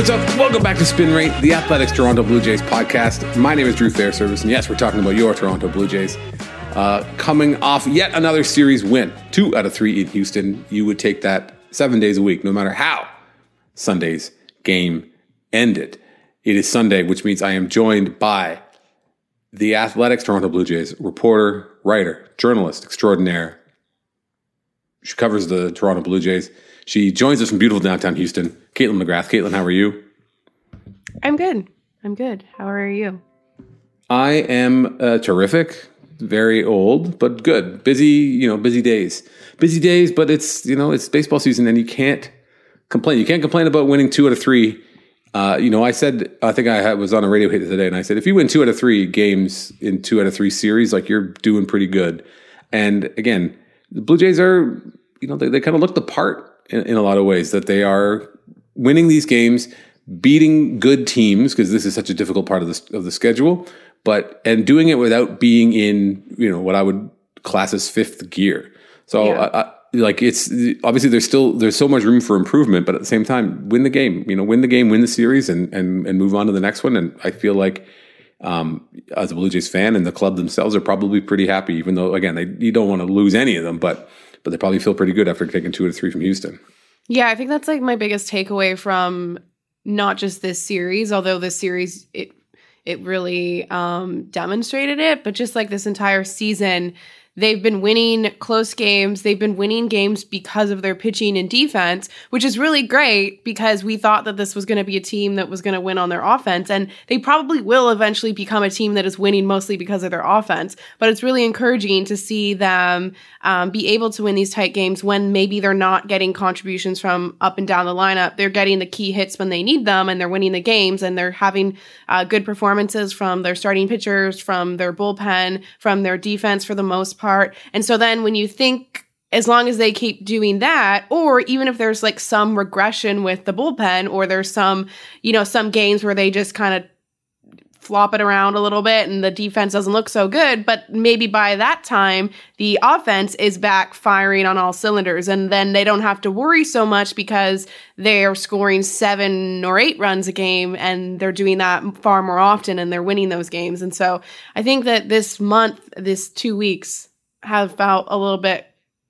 What's up? Welcome back to Spin Rate, the Athletics Toronto Blue Jays podcast. My name is Drew Fairservice, and yes, we're talking about your Toronto Blue Jays. Uh, coming off yet another series win, two out of three in Houston. You would take that seven days a week, no matter how Sunday's game ended. It is Sunday, which means I am joined by the Athletics Toronto Blue Jays reporter, writer, journalist extraordinaire. She covers the Toronto Blue Jays. She joins us from beautiful downtown Houston. Caitlin McGrath. Caitlin, how are you? I'm good. I'm good. How are you? I am uh, terrific. Very old, but good. Busy, you know, busy days. Busy days, but it's you know it's baseball season, and you can't complain. You can't complain about winning two out of three. Uh, you know, I said I think I was on a radio hit today, and I said if you win two out of three games in two out of three series, like you're doing pretty good. And again, the Blue Jays are you know they, they kind of look the part in, in a lot of ways that they are winning these games, beating good teams because this is such a difficult part of the of the schedule, but and doing it without being in you know what I would class as fifth gear. So Yeah. I, I, like it's obviously there's still there's so much room for improvement, but at the same time, win the game. You know, win the game, win the series, and and and move on to the next one. And I feel like. Um, as a Blue Jays fan and the club themselves are probably pretty happy, even though again they, you don't want to lose any of them, but but they probably feel pretty good after taking two or three from Houston. Yeah, I think that's like my biggest takeaway from not just this series, although this series it it really um demonstrated it, but just like this entire season, they've been winning close games. They've been winning games because of their pitching and defense, which is really great because we thought that this was going to be a team that was going to win on their offense and they probably will eventually become a team that is winning mostly because of their offense. But it's really encouraging to see them um, be able to win these tight games when maybe they're not getting contributions from up and down the lineup. They're getting the key hits when they need them and they're winning the games and they're having uh, good performances from their starting pitchers, from their bullpen, from their defense for the most part. And so then when you think as long as they keep doing that, or even if there's like some regression with the bullpen, or there's some, you know, some games where they just kind of flop it around a little bit and the defense doesn't look so good, but maybe by that time the offense is back firing on all cylinders and then they don't have to worry so much because they're scoring 7 or 8 runs a game and they're doing that far more often and they're winning those games. And so I think that this month, this 2 weeks have felt a little bit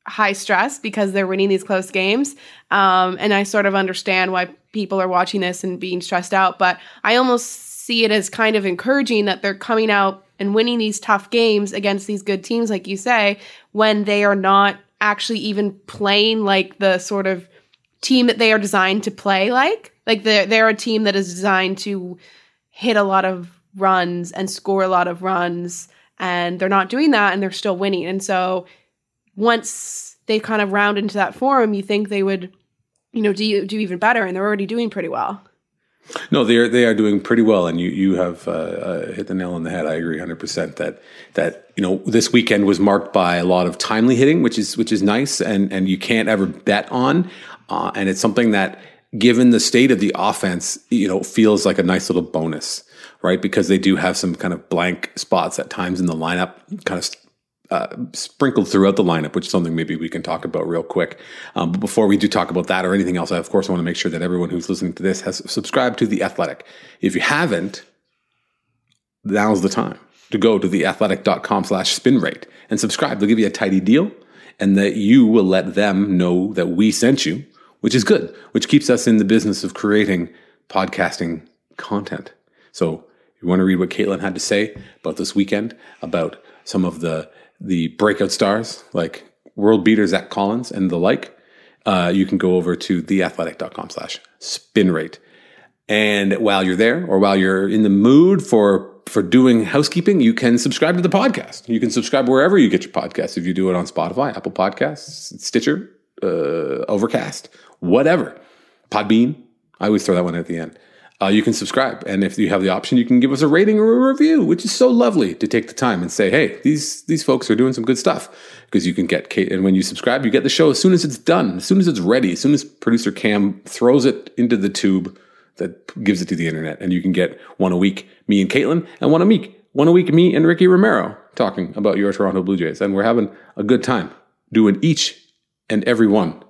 high stress because they're winning these close games. Um, and I sort of understand why people are watching this and being stressed out, but I almost see it as kind of encouraging that they're coming out and winning these tough games against these good teams, like you say, when they are not actually even playing like the sort of team that they are designed to play like. Like they're, they're a team that is designed to hit a lot of runs and score a lot of runs, and they're not doing that and they're still winning. And so once they kind of round into that form, you think they would, you know, do do even better, and they're already doing pretty well. No, they are they are doing pretty well, and you you have uh, uh, hit the nail on the head. I agree, hundred percent. That that you know this weekend was marked by a lot of timely hitting, which is which is nice, and and you can't ever bet on, uh, and it's something that given the state of the offense, you know, feels like a nice little bonus, right? Because they do have some kind of blank spots at times in the lineup, kind of uh, sprinkled throughout the lineup, which is something maybe we can talk about real quick. Um, but before we do talk about that or anything else, I of course want to make sure that everyone who's listening to this has subscribed to the Athletic. If you haven't, now's the time to go to theathletic.com slash spin rate and subscribe. They'll give you a tidy deal and that you will let them know that we sent you, which is good, which keeps us in the business of creating podcasting content. So you want to read what Caitlin had to say about this weekend, about some of the the breakout stars like world beater Zack Collins and the like, uh, you can go over to theathletic.com slash spin rate. And while you're there or while you're in the mood for for doing housekeeping, you can subscribe to the podcast. You can subscribe wherever you get your podcast. If you do it on Spotify, Apple Podcasts, Stitcher, uh, Overcast, whatever, Podbean. I always throw that one at the end. Uh, you can subscribe, and if you have the option, you can give us a rating or a review, which is so lovely to take the time and say, "Hey, these these folks are doing some good stuff." Because you can get Kate, and when you subscribe, you get the show as soon as it's done, as soon as it's ready, as soon as producer Cam throws it into the tube that gives it to the internet, and you can get one a week, me and Caitlin, and one a week, one a week, me and Ricky Romero talking about your Toronto Blue Jays, and we're having a good time doing each and every one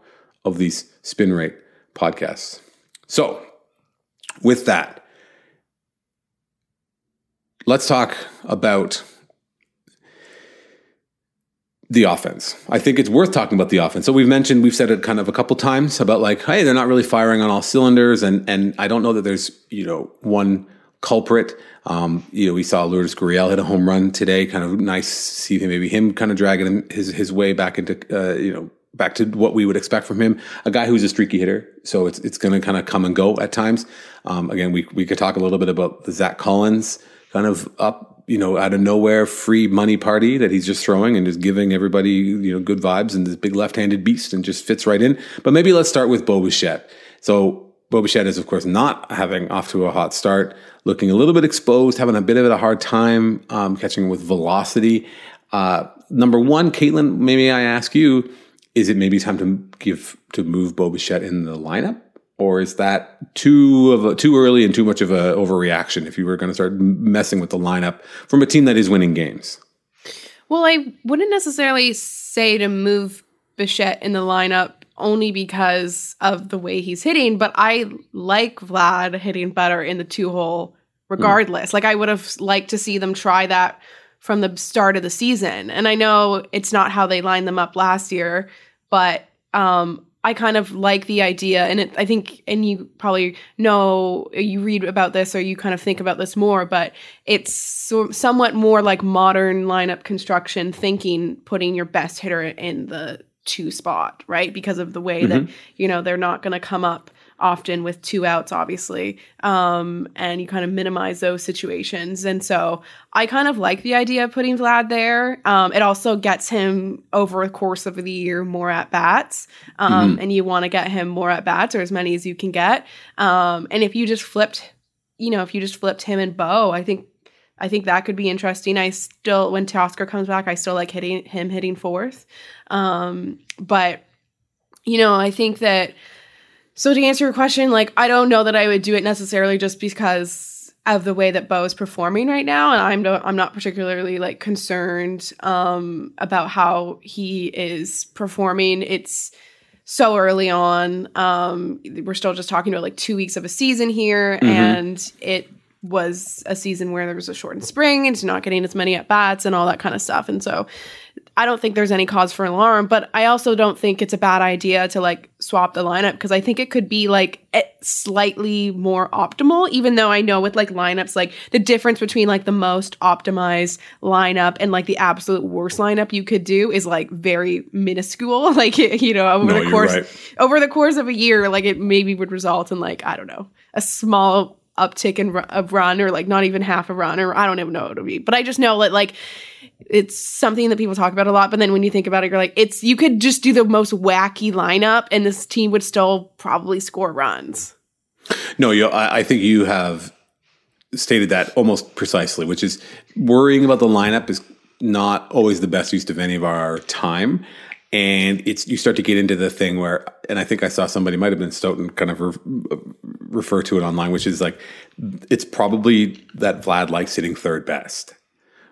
of these spin rate podcasts. So, with that, let's talk about the offense. I think it's worth talking about the offense. So we've mentioned, we've said it kind of a couple times about like, hey, they're not really firing on all cylinders, and and I don't know that there's you know one culprit. Um, you know, we saw Lourdes Gurriel hit a home run today. Kind of nice to see maybe him kind of dragging his his way back into uh, you know back to what we would expect from him. A guy who's a streaky hitter, so it's it's going to kind of come and go at times. Um, again, we we could talk a little bit about the Zack Collins kind of up you know, out of nowhere free money party that he's just throwing and just giving everybody, you know, good vibes and this big left-handed beast and just fits right in. But maybe let's start with Bo Bichette. So Bo Bichette is, of course, not having off to a hot start, looking a little bit exposed, having a bit of a hard time um, catching with velocity. Uh, number one, Caitlin, maybe I ask you, is it maybe time to give to move Bo Bichette in the lineup? or is that too of a, too early and too much of a overreaction if you were going to start messing with the lineup from a team that is winning games? Well, I wouldn't necessarily say to move Bichette in the lineup only because of the way he's hitting, but I like Vlad hitting better in the two hole regardless. Mm. Like I would have liked to see them try that from the start of the season. And I know it's not how they lined them up last year, but um I kind of like the idea, and it, I think, and you probably know, you read about this or you kind of think about this more, but it's so, somewhat more like modern lineup construction thinking, putting your best hitter in the two spot, right? Because of the way mm-hmm. that, you know, they're not going to come up often with two outs, obviously. Um, and you kind of minimize those situations. And so I kind of like the idea of putting Vlad there. Um, it also gets him over the course of the year more at bats. Um, mm-hmm. And you want to get him more at bats or as many as you can get. Um, and if you just flipped, you know, if you just flipped him and Bo, I think I think that could be interesting. I still, when Teoscar comes back, I still like hitting him hitting fourth. Um, but you know, I think that so to answer your question, like I don't know that I would do it necessarily just because of the way that Bo is performing right now, and I'm no, I'm not particularly like concerned um, about how he is performing. It's so early on. Um, we're still just talking about like two weeks of a season here, mm-hmm. and it was a season where there was a shortened spring and not getting as many at bats and all that kind of stuff. And so I don't think there's any cause for alarm, but I also don't think it's a bad idea to like swap the lineup because I think it could be like eh, slightly more optimal, even though I know with like lineups, like the difference between like the most optimized lineup and like the absolute worst lineup you could do is like very minuscule. Like, you know, over no, the course, right. over the course of a year, like it maybe would result in like, I don't know, a small uptick in a run or like not even half a run or I don't even know what it'll be. But I just know that like it's something that people talk about a lot. But then when you think about it, you're like, it's you could just do the most wacky lineup and this team would still probably score runs. No, you I, I think you have stated that almost precisely, which is worrying about the lineup is not always the best use of any of our time. and it's you start to get into the thing where and i think i saw somebody might have been Stoeten kind of re- refer to it online which is like it's probably that vlad likes hitting third best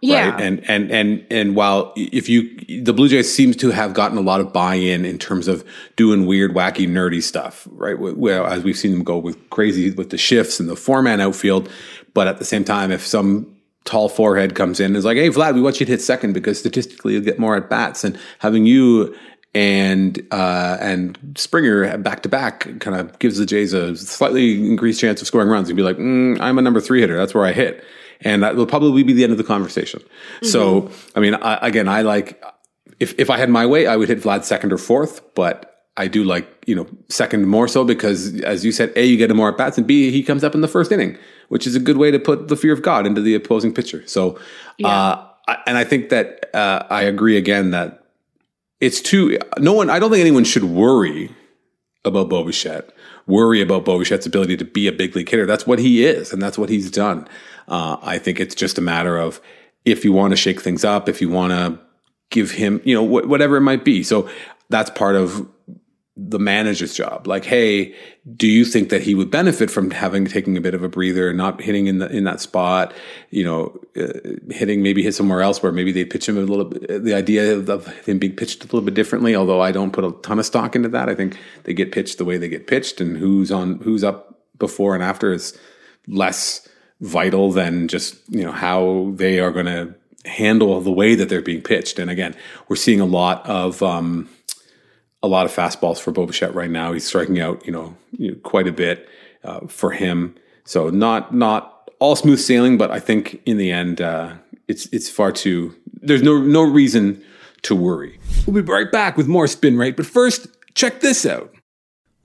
Yeah. right and and and and while if you the blue jays seems to have gotten a lot of buy-in in terms of doing weird wacky nerdy stuff right well as we've seen them go with crazy with the shifts and the four-man outfield but at the same time if some tall forehead comes in and is like, "Hey, Vlad, we want you to hit second because statistically you'll get more at bats." And having you and uh, and Springer back to back kind of gives the Jays a slightly increased chance of scoring runs. And be like, mm, "I'm a number three hitter. That's where I hit," and that will probably be the end of the conversation. So, I mean, I, again, I like if if I had my way, I would hit Vlad second or fourth, but. I do like, you know, second more so because, as you said, A, you get him more at bats, and B, he comes up in the first inning, which is a good way to put the fear of God into the opposing pitcher. So, uh, I- and I think that uh, I agree again that it's too, no one, I don't think anyone should worry about Bo Bichette, worry about Bo Bichette's ability to be a big league hitter. That's what he is, and that's what he's done. Uh, I think it's just a matter of if you want to shake things up, if you want to give him, you know, wh- whatever it might be. So that's part of the manager's job. Like, hey, do you think that he would benefit from having taking a bit of a breather, not hitting in the in that spot? You know, uh, hitting maybe hit somewhere else where maybe they pitch him a little. bit. The idea of, of him being pitched a little bit differently, although I don't put a ton of stock into that. I think they get pitched the way they get pitched, and who's on who's up before and after is less vital than just you know how they are going to handle the way that they're being pitched. And again, we're seeing a lot of. Um, a lot of fastballs for Bo Bichette right now. He's striking out, you know, you know quite a bit uh, for him. So not not all smooth sailing, but I think in the end, uh, it's it's far too. There's no no reason to worry. We'll be right back with more spin rate, but first, check this out.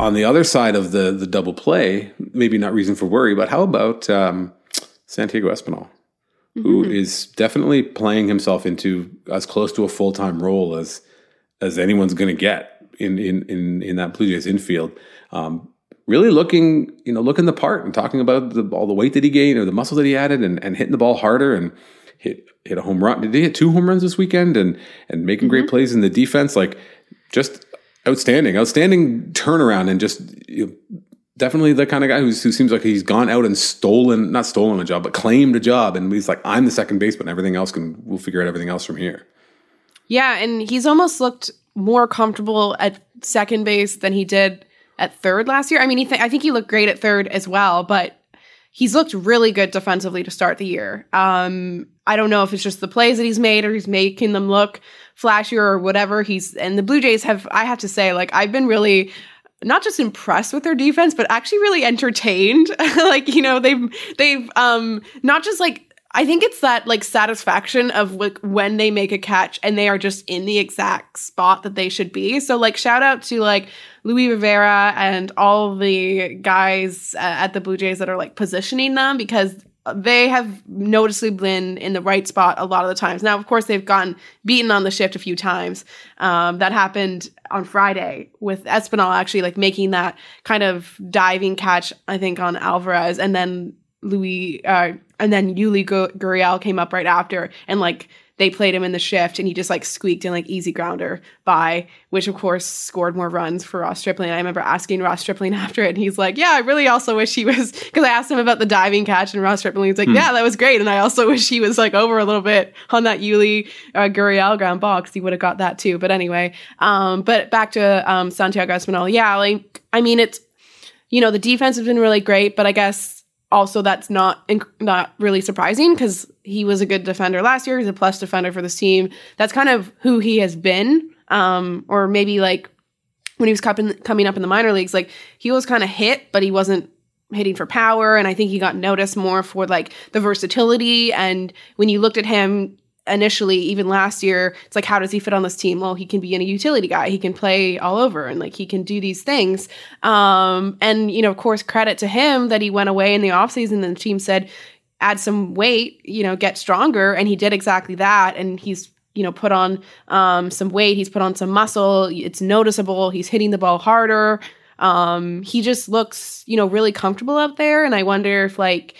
On the other side of the the double play, maybe not reason for worry, but how about um, Santiago Espinal, who is definitely playing himself into as close to a full time role as as anyone's going to get in in in in that Blue Jays infield. Um, really looking, you know, looking the part and talking about the, all the weight that he gained or the muscle that he added, and, and hitting the ball harder and hit hit a home run. Did he hit two home runs this weekend and and making great plays in the defense? Like just outstanding, outstanding turnaround, and just you know, definitely the kind of guy who seems like he's gone out and stolen, not stolen a job, but claimed a job, and he's like, I'm the second baseman. Everything else can we'll figure out everything else from here. Yeah, and he's almost looked more comfortable at second base than he did at third last year. I mean, th- I think he looked great at third as well, but he's looked really good defensively to start the year. Um, I don't know if it's just the plays that he's made or he's making them look flashier or whatever. He's and the Blue Jays have. I have to say, like I've been really not just impressed with their defense, but actually really entertained. like you know they've they've um not just like I think it's that like satisfaction of like when they make a catch and they are just in the exact spot that they should be. So like shout out to like Luis Rivera and all the guys uh, at the Blue Jays that are like positioning them because they have noticeably been in the right spot a lot of the times. Now, of course, they've gotten beaten on the shift a few times. Um, that happened on Friday with Espinal actually like making that kind of diving catch, I think, on Alvarez, and then Louis, uh, and then Yuli Gu- Gurriel came up right after, and like they played him in the shift and he just like squeaked in like easy grounder by, which of course scored more runs for Ross Stripling. I remember asking Ross Stripling after it and he's like, Yeah, I really also wish he was because I asked him about the diving catch and Ross Stripling was like, hmm. Yeah, that was great. And I also wish he was like over a little bit on that Yuli uh, Gurriel ground ball because he would have got that too. But anyway, um, but back to um, Santiago Espinal. Yeah, like I mean it's you know, the defense has been really great, but I guess also that's not not really surprising because he was a good defender last year. He's a plus defender for this team. That's kind of who he has been. Um, or maybe like when he was coming coming up in the minor leagues, like he was kind of hit, but he wasn't hitting for power. And I think he got noticed more for like the versatility. And when you looked at him initially, even last year, it's like, how does he fit on this team? Well, he can be in a utility guy. He can play all over and like he can do these things. Um, and, you know, of course, credit to him that he went away in the offseason and the team said, add some weight, you know, get stronger. And he did exactly that. And he's, you know, put on um, some weight. He's put on some muscle. It's noticeable. He's hitting the ball harder. Um, he just looks, you know, really comfortable out there. And I wonder if like,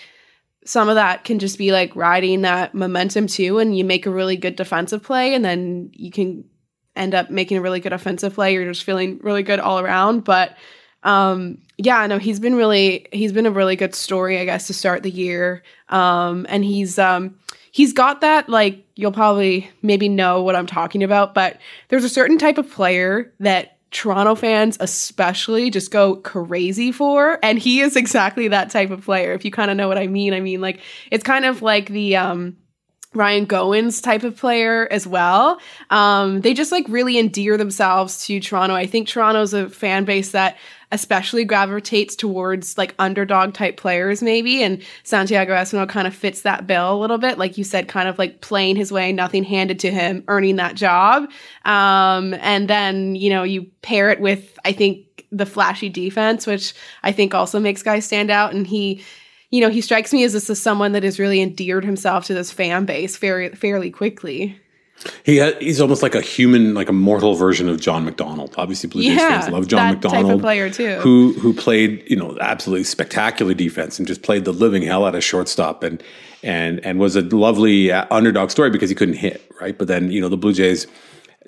some of that can just be like riding that momentum too and you make a really good defensive play and then you can end up making a really good offensive play. You're just feeling really good all around but um yeah no he's been really he's been a really good story i guess to start the year. Um and he's um he's got that like you'll probably maybe know what i'm talking about but there's a certain type of player that Toronto fans especially just go crazy for and he is exactly that type of player if you kind of know what I mean I mean like it's kind of like the um Ryan Goins type of player as well. Um, they just like really endear themselves to Toronto. I think Toronto's a fan base that especially gravitates towards like underdog type players maybe. And Santiago Espinal kind of fits that bill a little bit. Like you said kind of like playing his way nothing handed to him earning that job. Um, and then you know you pair it with I think the flashy defense which I think also makes guys stand out. And he you know he strikes me as this is someone that has really endeared himself to this fan base very fairly quickly he he's almost like a human, like a mortal version of John McDonald. Obviously, Blue Jays yeah, fans love John McDonald, player too, who who played you know absolutely spectacular defense and just played the living hell out of shortstop and and and was a lovely uh, underdog story because he couldn't hit right. But then you know the Blue Jays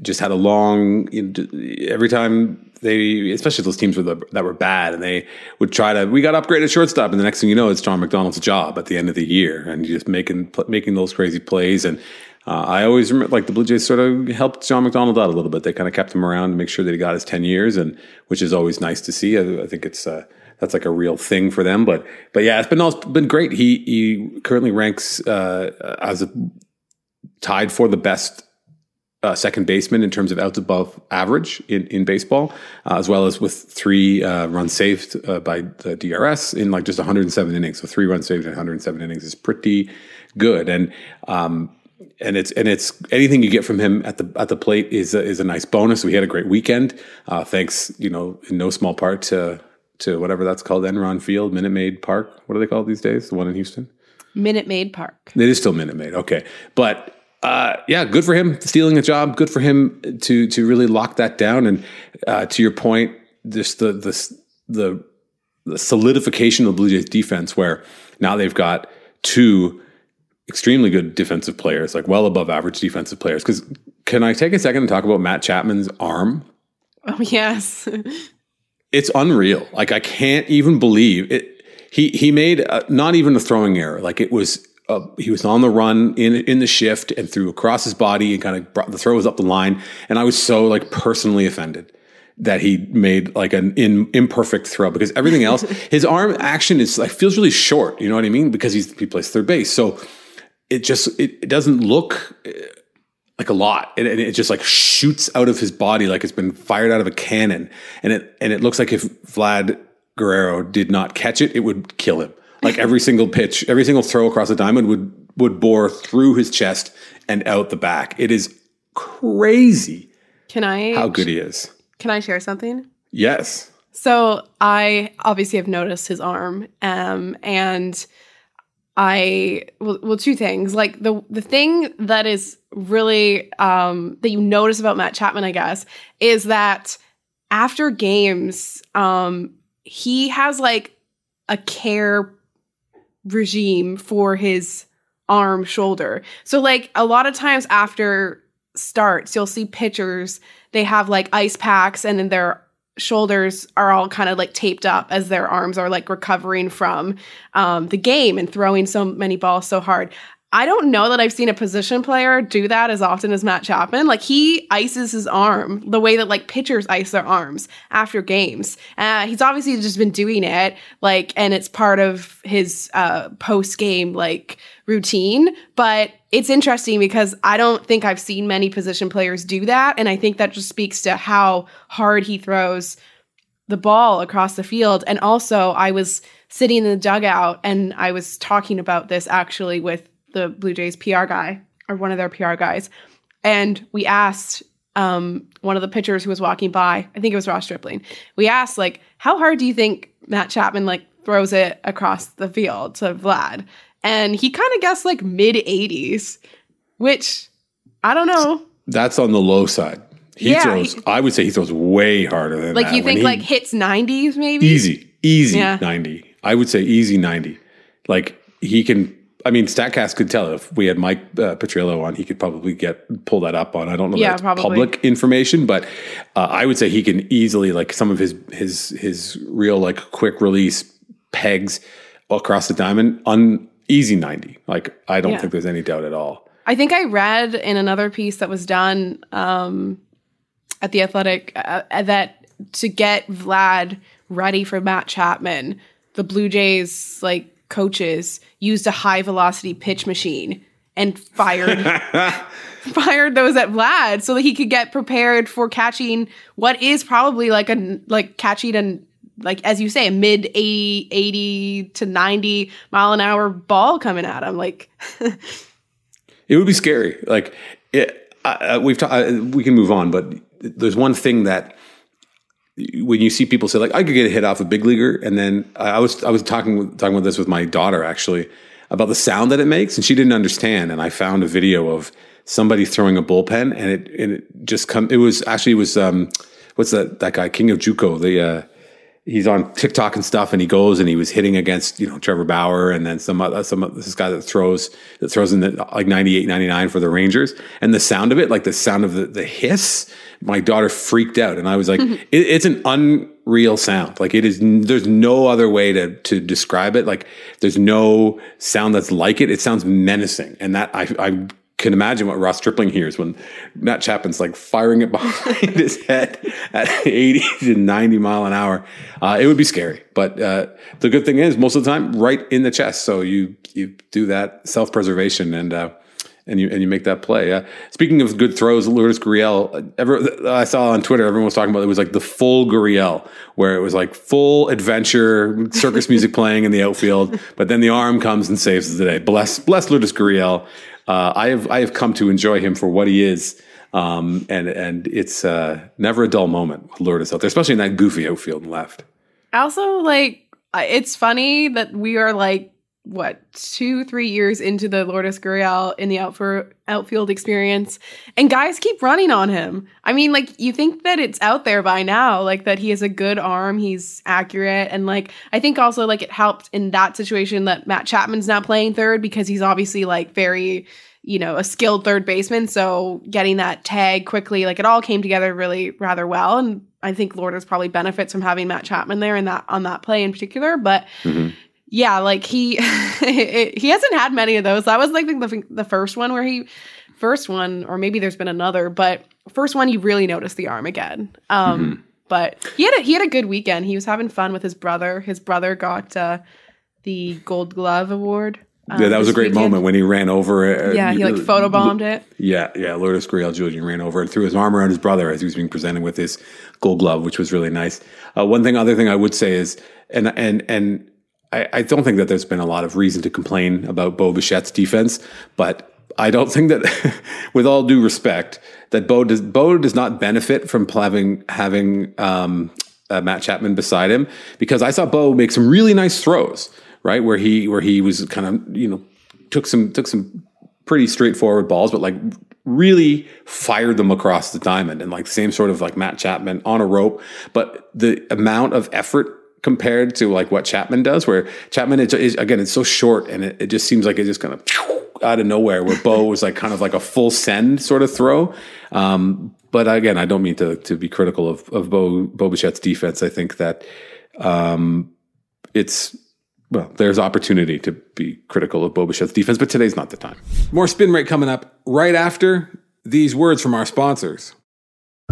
just had a long you know, every time they especially those teams were the, that were bad and they would try to we got upgraded shortstop and the next thing you know it's John McDonald's job at the end of the year and just making making those crazy plays and uh, I always remember like the Blue Jays sort of helped John McDonald out a little bit. They kind of kept him around to make sure that he got his ten years, and which is always nice to see. I, I think it's uh, that's like a real thing for them. But but yeah, it's been great. He he currently ranks uh, as a, tied for the best uh, second baseman in terms of outs above average in, in baseball, uh, as well as with three uh, runs saved uh, by the DRS in like just 107 innings. So three runs saved in 107 innings is pretty good. And um, and it's and it's anything you get from him at the at the plate is a, is a nice bonus. We had a great weekend, uh, thanks you know in no small part to to whatever that's called, Enron Field, Minute Maid Park. What are they called these days? The one in Houston, Minute Maid Park. It is still Minute Maid, okay, but. Uh, yeah, good for him stealing a job. Good for him to to really lock that down. And uh, to your point, just the the the, the solidification of the Blue Jays defense, where now they've got two extremely good defensive players, like well above average defensive players. Because can I take a second and talk about Matt Chapman's arm? Oh yes, it's unreal. Like I can't even believe it. He he made a, not even a throwing error. Like it was. Uh, he was on the run in in the shift and threw across his body and kind of brought the throw was up the line. And I was so like personally offended that he made like an in, imperfect throw because everything else, his arm action is like feels really short. You know what I mean? Because he's he plays third base, so it just it, it doesn't look uh, like a lot. And it, it, just like shoots out of his body like it's been fired out of a cannon. And it and it looks like if vlad guerrero did not catch it it would kill him. Like every single pitch every single throw across the diamond would would bore through his chest and out the back. It is crazy can i how good he is. Can i share something? Yes. So i obviously have noticed his arm um, and I well, well two things. Like the the thing that is really um that you notice about Matt Chapman, I guess, is that after games, um he has like a care regime for his arm, shoulder. So like a lot of times after starts, you'll see pitchers, they have like ice packs and then their shoulders are all kind of like taped up as their arms are like recovering from um, the game and throwing so many balls so hard. I don't know that I've seen a position player do that as often as Matt Chapman. Like he ices his arm the way that like pitchers ice their arms after games. Uh, he's obviously just been doing it like, and it's part of his uh, post game like routine. But it's interesting because I don't think I've seen many position players do that, and I think that just speaks to how hard he throws the ball across the field. And also, I was sitting in the dugout and I was talking about this actually with the Blue Jays PR guy or one of their PR guys. And we asked um, one of the pitchers who was walking by, I think it was Ross Stripling, we asked, like, how hard do you think Matt Chapman, like, throws it across the field to Vlad? And he kind of guessed, like, mid 80s, which I don't know. That's on the low side. He Yeah, throws, he- I would say he throws way harder than Like, that. you think, he- like, hits 90s maybe? easy, easy Yeah. 90. I would say easy 90. Like he can, I mean, StatCast could tell if we had Mike uh, Petriello on, he could probably get pull that up on. I don't know Yeah, probably. public information, but uh, I would say he can easily like some of his his his real like quick release pegs across the diamond on easy 90. Like I don't Yeah. think there's any doubt at all. I think I read in another piece that was done um, at the Athletic uh, that to get Vlad ready for Matt Chapman, the Blue Jays like coaches used a high velocity pitch machine and fired fired those at Vlad so that he could get prepared for catching what is probably like a like catching an like as you say a mid 80, 80 to 90 mile an hour ball coming at him like It would be scary. Like it, I, I- we've ta- I, we can move on, but there's one thing that when you see people say like I could get a hit off a big leaguer, and then I was I was talking talking about this with my daughter actually about the sound that it makes, and she didn't understand, and I found a video of somebody throwing a bullpen, and it and it just come. It was actually it was um what's that that guy King of Juco the. uh he's on TikTok and stuff, and he goes and he was hitting against you know Trevor Bauer and then some other some uh, this guy that throws that throws in the like 98, 99 for the Rangers, and the sound of it, like the sound of the, the hiss, my daughter freaked out, and I was like, it, it's an unreal sound. Like it is, there's no other way to to describe it. Like there's no sound that's like it. It sounds menacing, and that I I can imagine what Ross Stripling hears when Matt Chapman's like firing it behind his head at 80 to 90 mile an hour. Uh, it would be scary, but uh, the good thing is most of the time right in the chest. So you you do that self preservation and. Uh, and you and you make that play. Uh, speaking of good throws, Lourdes Gurriel. Ever I saw on Twitter, everyone was talking about it was like the full Gurriel, where it was like full adventure, circus music playing in the outfield, but then the arm comes and saves the day. Bless bless Lourdes Gurriel. Uh, I have I have come to enjoy him for what he is, um, and and it's uh, never a dull moment with Lourdes out there, especially in that goofy outfield and left. Also, like, it's funny that we are like, what, two, three years into the Lourdes Gurriel in the outfield experience, and guys keep running on him. I mean, like, you think that it's out there by now, like, that he has a good arm, he's accurate, and like, I think also, like, it helped in that situation that Matt Chapman's not playing third because he's obviously, like, very you know, a skilled third baseman. So getting that tag quickly, like it all came together really rather well. And I think Lourdes probably benefits from having Matt Chapman there in that on that play in particular. But mm-hmm. Yeah, like he he hasn't had many of those. That was like the the first one where he first one, or maybe there's been another, but first one you really noticed the arm again. Um, But he had a, he had a good weekend. He was having fun with his brother. His brother got uh, the Gold Glove award. um, yeah, that was a great weekend. moment when he ran over. Uh, Yeah, he like photobombed it. Yeah, yeah. Lourdes Gurriel Jr. ran over and threw his arm around his brother as he was being presented with his gold glove, which was really nice. Uh, one thing, other thing I would say is, and and and I, I don't think that there's been a lot of reason to complain about Bo Bichette's defense, but I don't think that, with all due respect, that Bo does Bo does not benefit from having having um, uh, Matt Chapman beside him because I saw Bo make some really nice throws, right where he where he was kind of you know took some took some pretty straightforward balls, but like really fired them across the diamond and like same sort of like Matt Chapman on a rope. But the amount of effort compared to like what Chapman does, where Chapman is, is again, it's so short and it, it just seems like it just kind of out of nowhere where Bo was like kind of like a full send sort of throw. Um, but again, I don't mean to to be critical of of Bo Bo Bichette's defense. I think that um, it's well, there's opportunity to be critical of Bo Bichette's defense, but today's not the time. More spin rate coming up right after these words from our sponsors.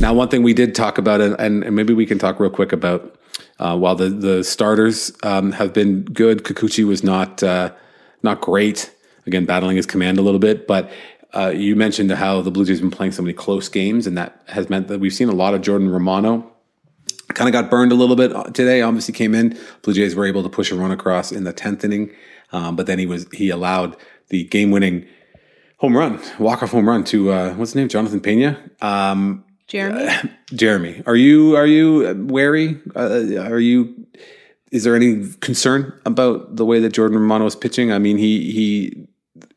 Now, one thing we did talk about, and, and maybe we can talk real quick about uh, while the the starters um, have been good, Kikuchi was not uh, not great. Again, battling his command a little bit, but uh, you mentioned how the Blue Jays have been playing so many close games, and that has meant that we've seen a lot of Jordan Romano. Kind of got burned a little bit today. Obviously, came in. Blue Jays were able to push a run across in the tenth inning, um, but then he was he allowed the game winning home run, walk off home run to uh, what's his name, Jonathan Pena. Um, Jeremy? Jeremy, are you are you wary? Uh, are you? Is there any concern about the way that Jordan Romano is pitching? I mean, he he.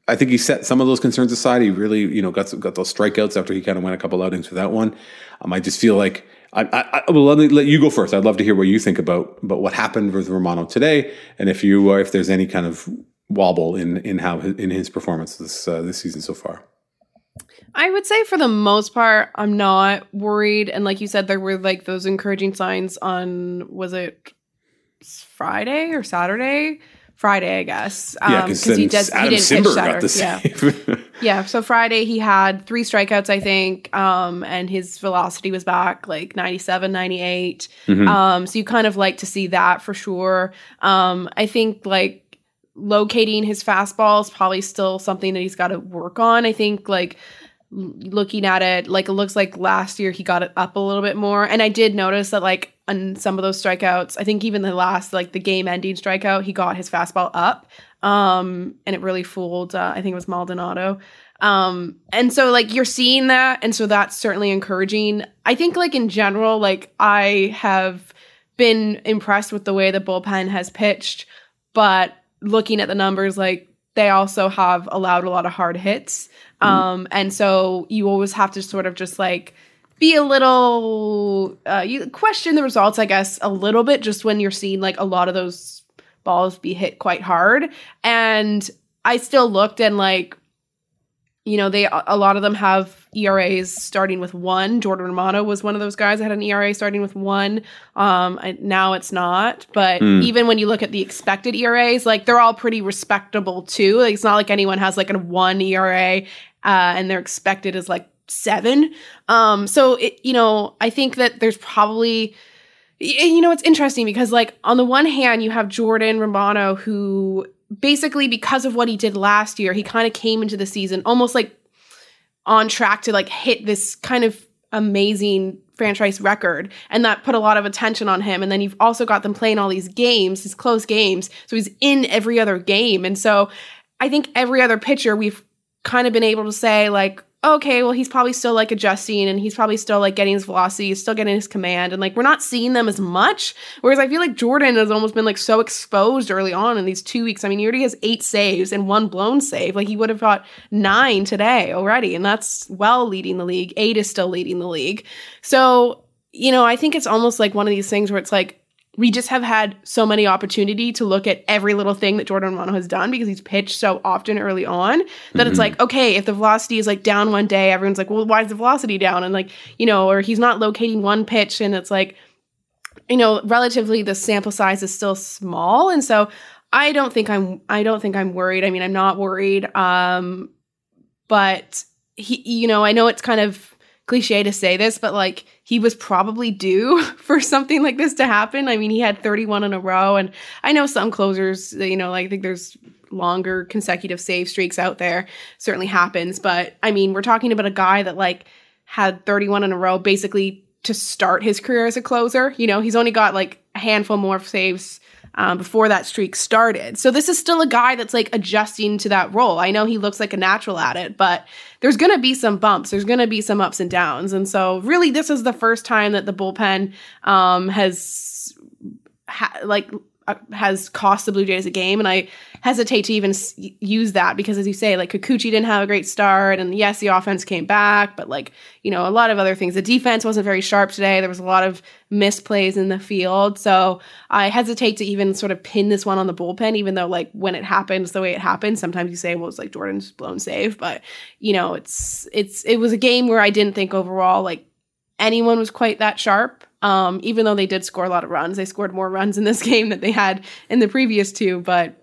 I think he set some of those concerns aside. He really, you know, got got those strikeouts after he kind of went a couple outings for that one. Um, I just feel like I, I, I will let, let you go first. I'd love to hear what you think about about what happened with Romano today, and if you uh, if there's any kind of wobble in in how in his performance this uh, this season so far. I would say for the most part, I'm not worried. And like you said, there were like those encouraging signs on was it Friday or Saturday? Friday, I guess. Yeah, because um, he, does, Adam he didn't Cimber got the save. Yeah. yeah. So Friday he had three strikeouts, I think, um, and his velocity was back like 97, 98. Mm-hmm. Um, so you kind of like to see that for sure. Um, I think like locating his fastball is probably still something that he's got to work on. I think like looking at it like it looks like last year he got it up a little bit more. And i did notice that like on some of those strikeouts i think even the last like the game ending strikeout he got his fastball up. Um and it really fooled uh, i think it was maldonado. Um and so like you're seeing that. And so that's certainly encouraging. I think like in general like i have been impressed with the way the bullpen has pitched. But looking at the numbers like they also have allowed a lot of hard hits. Um, and so you always have to sort of just like be a little, uh, you question the results, I guess, a little bit just when you're seeing like a lot of those balls be hit quite hard. And I still looked and like, you know, they a lot of them have ERAs starting with one. Jordan Romano was one of those guys that had an ERA starting with one. Um, I, now it's not, but mm. even when you look at the expected ERAs, like they're all pretty respectable too. Like, it's not like anyone has like a one ERA uh, and their expected is like seven. Um, so it, you know, I think that there's probably, you know, it's interesting because like on the one hand, you have Jordan Romano who basically because of what he did last year, he kind of came into the season almost like on track to like hit this kind of amazing franchise record and that put a lot of attention on him and then you've also got them playing all these games these close games so he's in every other game and so i think every other pitcher we've kind of been able to say like okay, well, he's probably still like adjusting and he's probably still like getting his velocity, he's still getting his command. And like, we're not seeing them as much. Whereas I feel like Jordan has almost been like so exposed early on in these two weeks. I mean, he already has eight saves and one blown save. Like, he would have got nine today already. And that's well leading the league. Eight is still leading the league. So, you know, I think it's almost like one of these things where it's like, we just have had so many opportunity to look at every little thing that Jordan Romano has done because he's pitched so often early on that mm-hmm. it's like, okay, if the velocity is like down one day, everyone's like, well, why is the velocity down? And like, you know, or he's not locating one pitch and it's like, you know, relatively the sample size is still small. And so I don't think I'm I don't think I'm worried. I mean, I'm not worried. Um, but he you know, I know it's kind of cliche to say this, but like he was probably due for something like this to happen. I mean, he had 31 in a row, and I know some closers, you know, like I think there's longer consecutive save streaks out there. Certainly happens, but I mean, we're talking about a guy that like had 31 in a row basically to start his career as a closer. You know, he's only got like a handful more saves um, before that streak started. So this is still a guy that's like adjusting to that role. I know he looks like a natural at it, but there's going to be some bumps. There's going to be some ups and downs. And so really, this is the first time that the bullpen um, has ha- like Uh, has cost the Blue Jays a game, and I hesitate to even use that because, as you say, like Kikuchi didn't have a great start, and yes, the offense came back, but like you know, a lot of other things. The defense wasn't very sharp today. There was a lot of misplays in the field, so I hesitate to even sort of pin this one on the bullpen, even though like when it happens the way it happened, sometimes you say, well, it's like Jordan's blown save, but you know, it's it's it was a game where I didn't think overall like anyone was quite that sharp. Um, even though they did score a lot of runs, they scored more runs in this game than they had in the previous two. But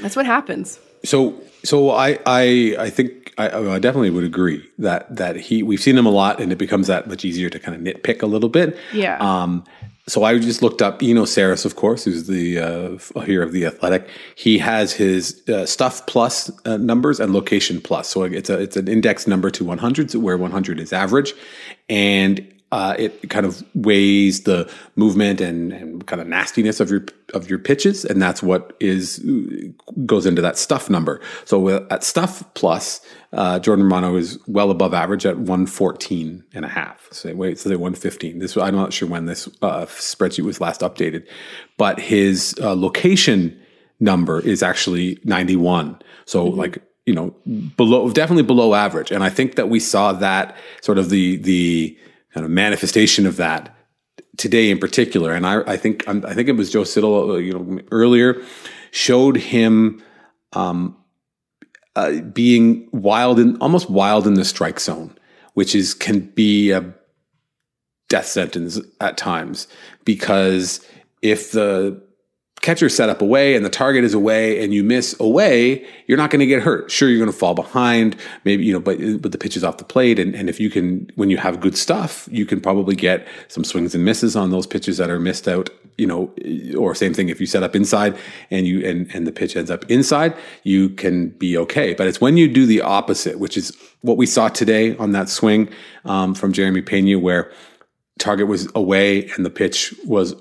that's what happens. So, so I, I, I think I, I, definitely would agree that that he we've seen him a lot, and it becomes that much easier to kind of nitpick a little bit. Yeah. Um, so I just looked up Eno Sarris, of course, who's the uh, here of the Athletic. He has his uh, stuff plus uh, numbers and location plus. So it's a it's an index number to 100, so where 100 is average, and uh, it kind of weighs the movement and, and kind of nastiness of your of your pitches, and that's what is goes into that stuff number. So at stuff plus, uh, Jordan Romano is well above average at 114 and a half. So wait, so they 115. This I'm not sure when this uh, spreadsheet was last updated, but his uh, location number is actually 91. So mm-hmm. like you know below definitely below average, and I think that we saw that sort of the the kind of manifestation of that today in particular. And I, I think I think it was Joe Siddall, uh, you know, earlier showed him um, uh, being wild and almost wild in the strike zone, which is can be a death sentence at times because if the catcher set up away and the target is away and you miss away, you're not going to get hurt. Sure, you're going to fall behind, maybe, you know, but, but the pitch is off the plate. And, and if you can, when you have good stuff, you can probably get some swings and misses on those pitches that are missed out, you know, or same thing. If you set up inside and you, and, and the pitch ends up inside, you can be okay. But it's when you do the opposite, which is what we saw today on that swing um, from Jeremy Pena, where target was away and the pitch was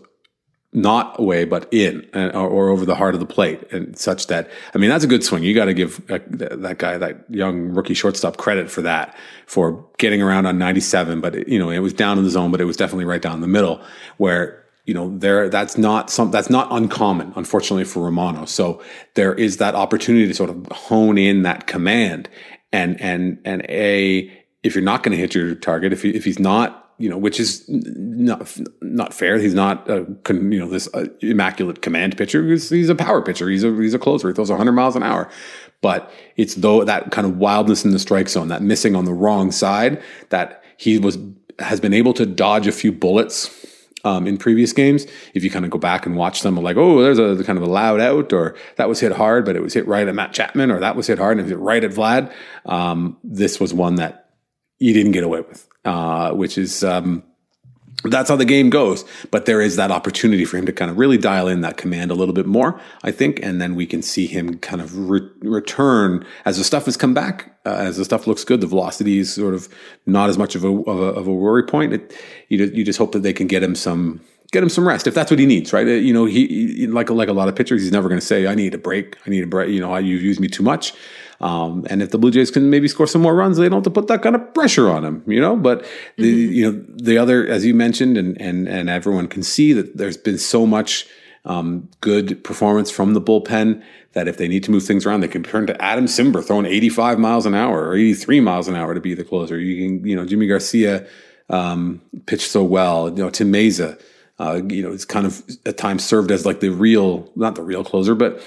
not away but in or, or, over the heart of the plate and such that i mean that's a good swing. You got to give uh, that, that, guy that young rookie shortstop credit for that for getting around on 97 but it, you know it was down in the zone but it was definitely right down the middle where you know there that's not some that's not uncommon unfortunately for romano. So there is that opportunity to sort of hone in that command and and and a if you're not going to hit your target if, he, if he's not you know, which is not not fair. He's not a, you know this uh, immaculate command pitcher. He's, he's a power pitcher. He's a he's a closer. He throws 100 miles an hour. But it's though that kind of wildness in the strike zone, that missing on the wrong side, that he was has been able to dodge a few bullets um, in previous games. If you kind of go back and watch them, like, oh, there's a kind of a loud out, or that was hit hard, but it was hit right at Matt Chapman, or that was hit hard and it was hit right at Vlad. Um, this was one that you didn't get away with uh, which is um, that's how the game goes. But there is that opportunity for him to kind of really dial in that command a little bit more, I think, and then we can see him kind of re- return as the stuff has come back, uh, as the stuff looks good. The velocity is sort of not as much of a of a, of a worry point. It, you you just hope that they can get him some get him some rest if that's what he needs, right? Uh, you know, he, like like a lot of pitchers, he's never going to say, "I need a break, I need a break." You know, you've used me too much. Um, and if the Blue Jays can maybe score some more runs, they don't have to put that kind of pressure on them, you know. But the you know the other, as you mentioned, and and and everyone can see that there's been so much um, good performance from the bullpen that if they need to move things around, they can turn to Adam Cimber throwing 85 miles an hour or 83 miles an hour to be the closer. You can, you know, Yimi Garcia um, pitched so well. You know, Tim Mayza, uh, you know, it's kind of at times served as like the real, not the real closer, but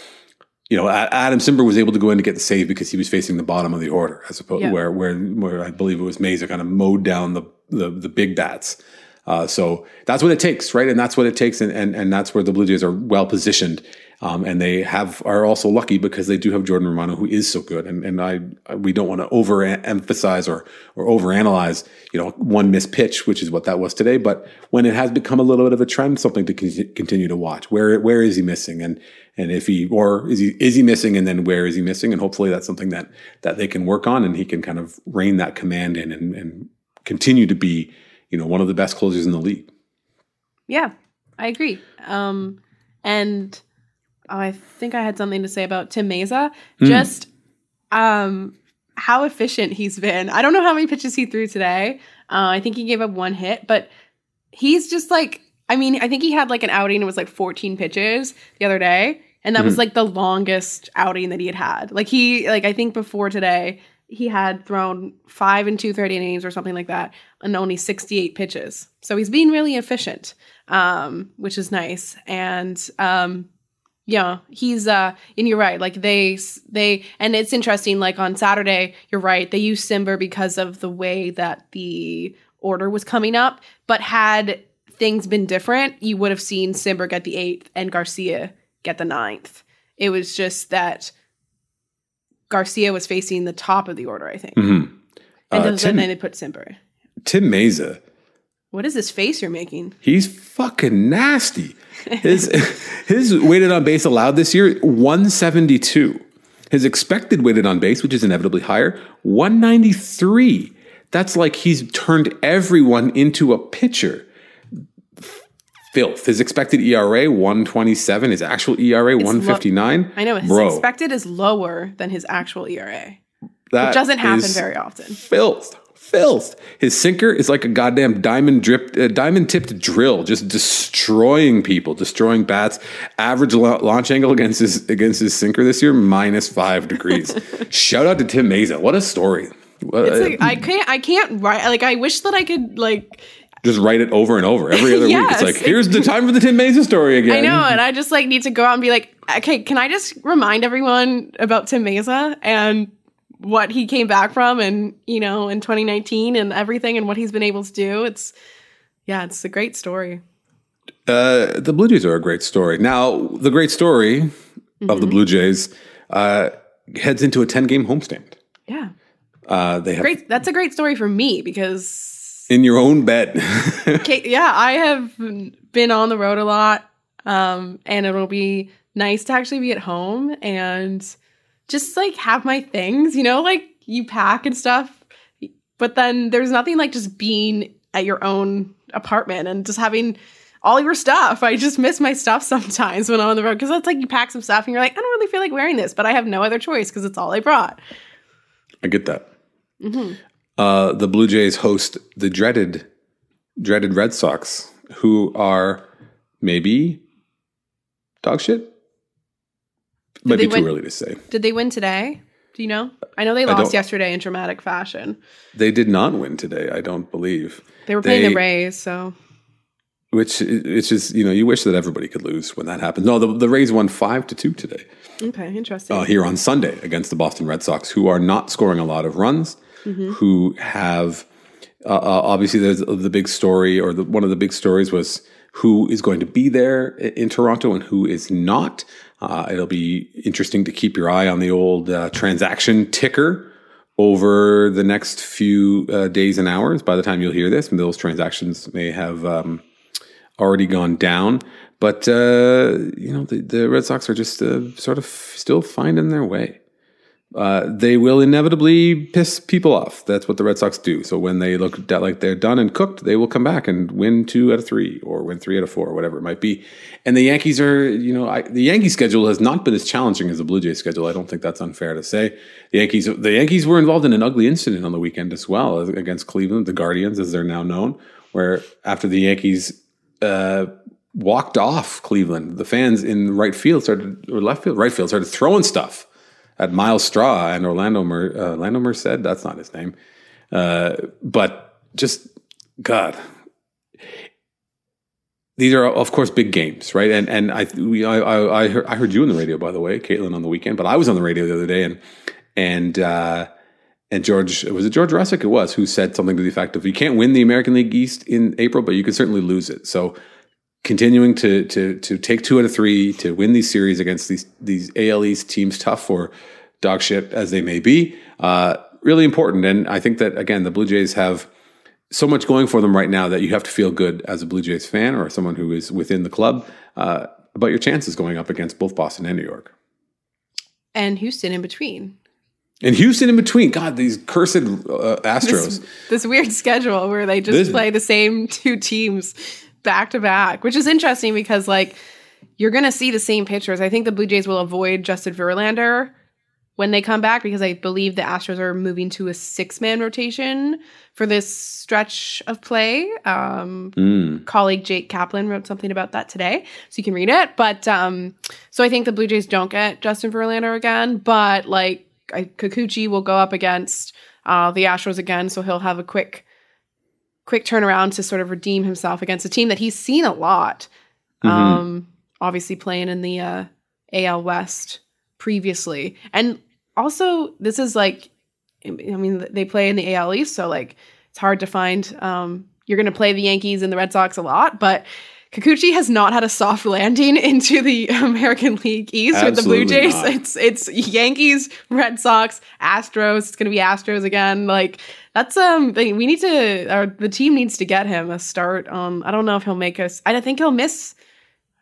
you know, Adam Cimber was able to go in to get the save because he was facing the bottom of the order, as opposed Yeah. where where where I believe it was Mayza kind of mowed down the the, the big bats. Uh, so that's what it takes, right? And that's what it takes, and and, and that's where the Blue Jays are well positioned. Um, and they have are also lucky because they do have Jordan Romano, who is so good. And and I we don't want to overemphasize or or overanalyze, you know, one missed pitch, which is what that was today. But when it has become a little bit of a trend, something to con- continue to watch. Where where is he missing, and and if he or is he is he missing, and then where is he missing? And hopefully that's something that that they can work on, and he can kind of rein that command in and, and continue to be, you know, one of the best closers in the league. Yeah, I agree. Um, and I think I had something to say about Tim Mayza. Just um, how efficient he's been. I don't know how many pitches he threw today. Uh, I think he gave up one hit, but he's just like, I mean, I think he had like an outing. It was like 14 pitches the other day. And that was like the longest outing that he had had. Like he, like I think before today, he had thrown five and two third innings or something like that, and only 68 pitches. So he's being really efficient, um, which is nice. And um, yeah, he's uh, and you're right. Like they they and it's interesting. Like on Saturday, you're right. They used Cimber because of the way that the order was coming up. But had things been different, you would have seen Cimber get the eighth and Garcia get the ninth. It was just that Garcia was facing the top of the order, I think. And Uh, then Tim- they put Cimber. Tim Mayza, What is this face you're making? He's fucking nasty. His his weighted on base allowed this year 172. His expected weighted on base, which is inevitably higher, 193. That's like he's turned everyone into a pitcher. Filth. His expected ERA 127. His actual ERA lo- 159. I know his Bro, expected is lower than his actual ERA. that doesn't happen very often. Filth. Filth. His sinker is like a goddamn diamond dripped, uh, diamond tipped drill, just destroying people, destroying bats. Average la- launch angle against his against his sinker this year minus five degrees. Shout out to Tim Mayza. What a story. What- like, I can't I can't write like I wish that I could like just write it over and over every other week. It's like here's the time for the Tim Mayza story again. I know and I just like need to go out and be like okay can I just remind everyone about Tim Mayza and what he came back from and you know in 2019 and everything and what he's been able to do it's yeah it's a great story Uh, the Blue Jays are a great story. Now, the great story of Mm-hmm. the Blue Jays uh, heads into a 10 game homestand. yeah Uh, they have great that's a great story for me because in your own bed. Okay, yeah, I have been on the road a lot, um, and it'll be nice to actually be at home and just like have my things, you know, like you pack and stuff. But then there's nothing like just being at your own apartment and just having all your stuff. I just miss my stuff sometimes when I'm on the road because it's like you pack some stuff and you're like, I don't really feel like wearing this, but I have no other choice because it's all I brought. I get that. Mm-hmm. Uh, the Blue Jays host the dreaded, dreaded Red Sox, who are maybe dog shit. Might they be too win- early to say. Did they win today? Do you know? I know they lost yesterday in dramatic fashion. They did not win today. I don't believe. They were playing They- the Rays, so Which it's just you know you wish that everybody could lose when that happens. No, the, the Rays won five to two today. okay, interesting. uh, here on Sunday against the Boston Red Sox, who are not scoring a lot of runs, who have uh, uh, obviously there's the big story, or the, one of the big stories was who is going to be there in Toronto and who is not. Uh, it'll be interesting to keep your eye on the old uh, transaction ticker over the next few uh, days and hours. By the time you'll hear this, those transactions may have um, already gone down. But uh, you know the, the Red Sox are just uh, sort of still finding their way. Uh, they will inevitably piss people off. That's what the Red Sox do. So when they look like they're done and cooked, they will come back and win two out of three, or win three out of four, or whatever it might be. And the Yankees are, you know, I, the Yankee schedule has not been as challenging as the Blue Jays schedule. I don't think that's unfair to say. The Yankees, the Yankees were involved in an ugly incident on the weekend as well against Cleveland, the Guardians, as they're now known, where after the Yankees uh, walked off Cleveland, the fans in right field started or left field, right field started throwing stuff at Myles Straw and Orlando Mer, uh, Orlando Merced. That's not his name, uh, but just God. These are, of course, big games, right? And and I we I I, I, heard, I heard you on the radio, by the way, Caitlin, on the weekend. But I was on the radio the other day, and and uh, and George was it George Russick? It was who said something to the effect of, "You can't win the American League East in April, but you can certainly lose it." So continuing to to to take two out of three to win these series against these these AL East teams, tough or dog shit as they may be, uh, really important. And I think that again, the Blue Jays have so much going for them right now that you have to feel good as a Blue Jays fan or someone who is within the club uh, about your chances going up against both Boston and New York. And Houston in between. And Houston in between. God, these cursed uh, Astros. This, this weird schedule where they just This- play the same two teams back to back, which is interesting because like you're going to see the same pitchers. I think the Blue Jays will avoid Justin Verlander when they come back because I believe the Astros are moving to a six man rotation for this stretch of play. Um, Mm. colleague Jake Kaplan wrote something about that today, so you can read it. But um, so I think the Blue Jays don't get Justin Verlander again, but like I, Kikuchi will go up against uh, the Astros again, so he'll have a quick, quick turnaround to sort of redeem himself against a team that he's seen a lot. Um, obviously playing in the uh, AL West previously, and also this is like, I mean, they play in the AL East, so like it's hard to find. Um, you're going to play the Yankees and the Red Sox a lot, but Kikuchi has not had a soft landing into the American League East with the Blue Jays. not. It's it's Yankees, Red Sox, Astros. It's going to be Astros again. Like that's um we need to or the team needs to get him a start. Um I don't know if he'll make us. I think he'll miss.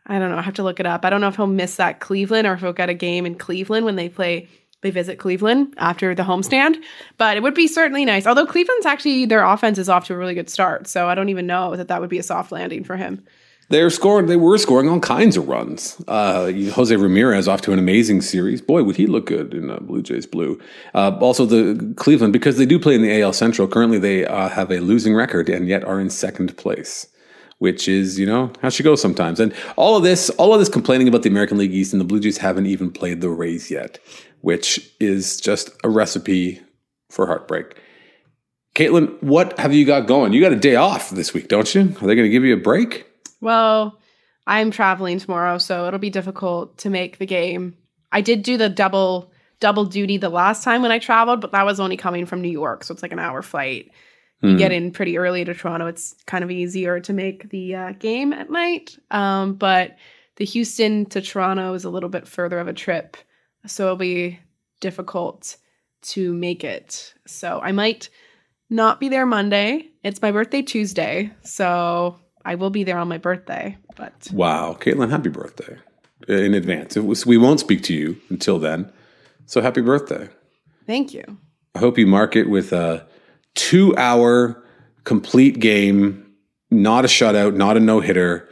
I don't know. I have to look it up. I don't know if he'll miss that Cleveland or if he'll get a game in Cleveland when they play. They visit Cleveland after the homestand, but it would be certainly nice. Although Cleveland's actually their offense is off to a really good start, so I don't even know that that would be a soft landing for him. They're scoring. They were scoring all kinds of runs. Uh, Jose Ramirez off to an amazing series. Boy, would he look good in uh, Blue Jays blue. Uh, also, the Cleveland because they do play in the AL Central. Currently, they uh, have a losing record and yet are in second place, which is you know how she goes sometimes. And all of this, all of this complaining about the American League East and the Blue Jays haven't even played the Rays yet, which is just a recipe for heartbreak. Caitlin, what have you got going? You got a day off this week, don't you? Are they going to give you a break? Well, I'm traveling tomorrow, so it'll be difficult to make the game. I did do the double double duty the last time when I traveled, but that was only coming from New York, so it's like an hour flight. You get in pretty early to Toronto. It's kind of easier to make the uh, game at night. Um, but the Houston to Toronto is a little bit further of a trip, so it'll be difficult to make it. So I might not be there Monday. It's my birthday Tuesday, so I will be there on my birthday. But Wow, Caitlin, happy birthday in advance. It was, we won't speak to you until then. So happy birthday. thank you. I hope you mark it with a two hour complete game, not a shutout, not a no hitter.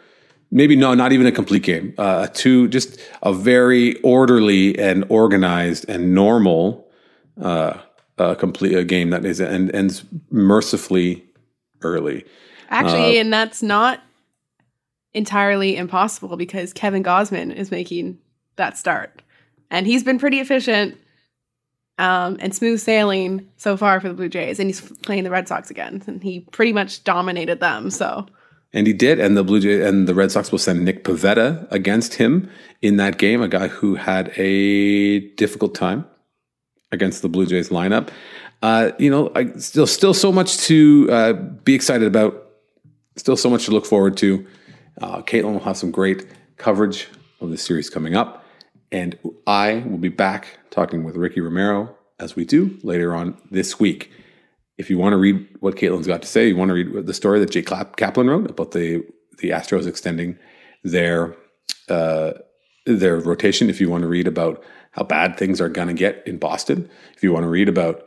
Maybe no, not even a complete game. Uh, a two, just a very orderly and organized and normal uh, uh, complete a game that is and ends mercifully early. Actually, and that's not entirely impossible because Kevin Gausman is making that start. And he's been pretty efficient um, and smooth sailing so far for the Blue Jays. And he's playing the Red Sox again. And he pretty much dominated them. So And he did, and the Blue Jay and the Red Sox will send Nick Pivetta against him in that game, a guy who had a difficult time against the Blue Jays lineup. Uh, you know, I, still, still so much to uh, be excited about. Still so much to look forward to. Uh, Caitlin will have some great coverage of the series coming up, and I will be back talking with Ricky Romero as we do later on this week if you want to read what Caitlin's got to say, you want to read the story that Jake Kaplan wrote about the the Astros extending their uh, their rotation. If you want to read about how bad things are going to get in Boston. If you want to read about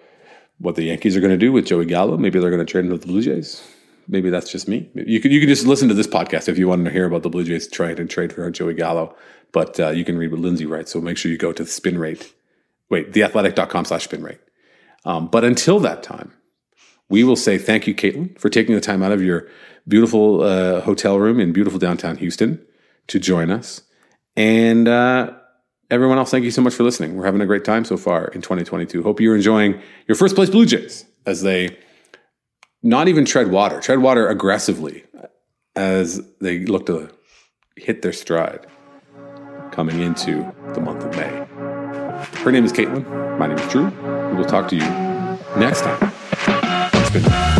what the Yankees are going to do with Joey Gallo, maybe they're going to trade him with the Blue Jays. Maybe that's just me. You can you can just listen to this podcast if you want to hear about the Blue Jays trying to trade for Joey Gallo. But uh, you can read what Lindsay writes. So make sure you go to the spin rate. Wait, theathletic.com slash spin rate. Um, but until that time, we will say thank you, Caitlin, for taking the time out of your beautiful uh, hotel room in beautiful downtown Houston to join us. And uh, everyone else, thank you so much for listening. We're having a great time so far in 2022. Hope you're enjoying your first place Blue Jays as they not even tread water, tread water aggressively as they look to hit their stride coming into the month of May. Her name is Caitlin. My name is Drew. We will talk to you next time. It's been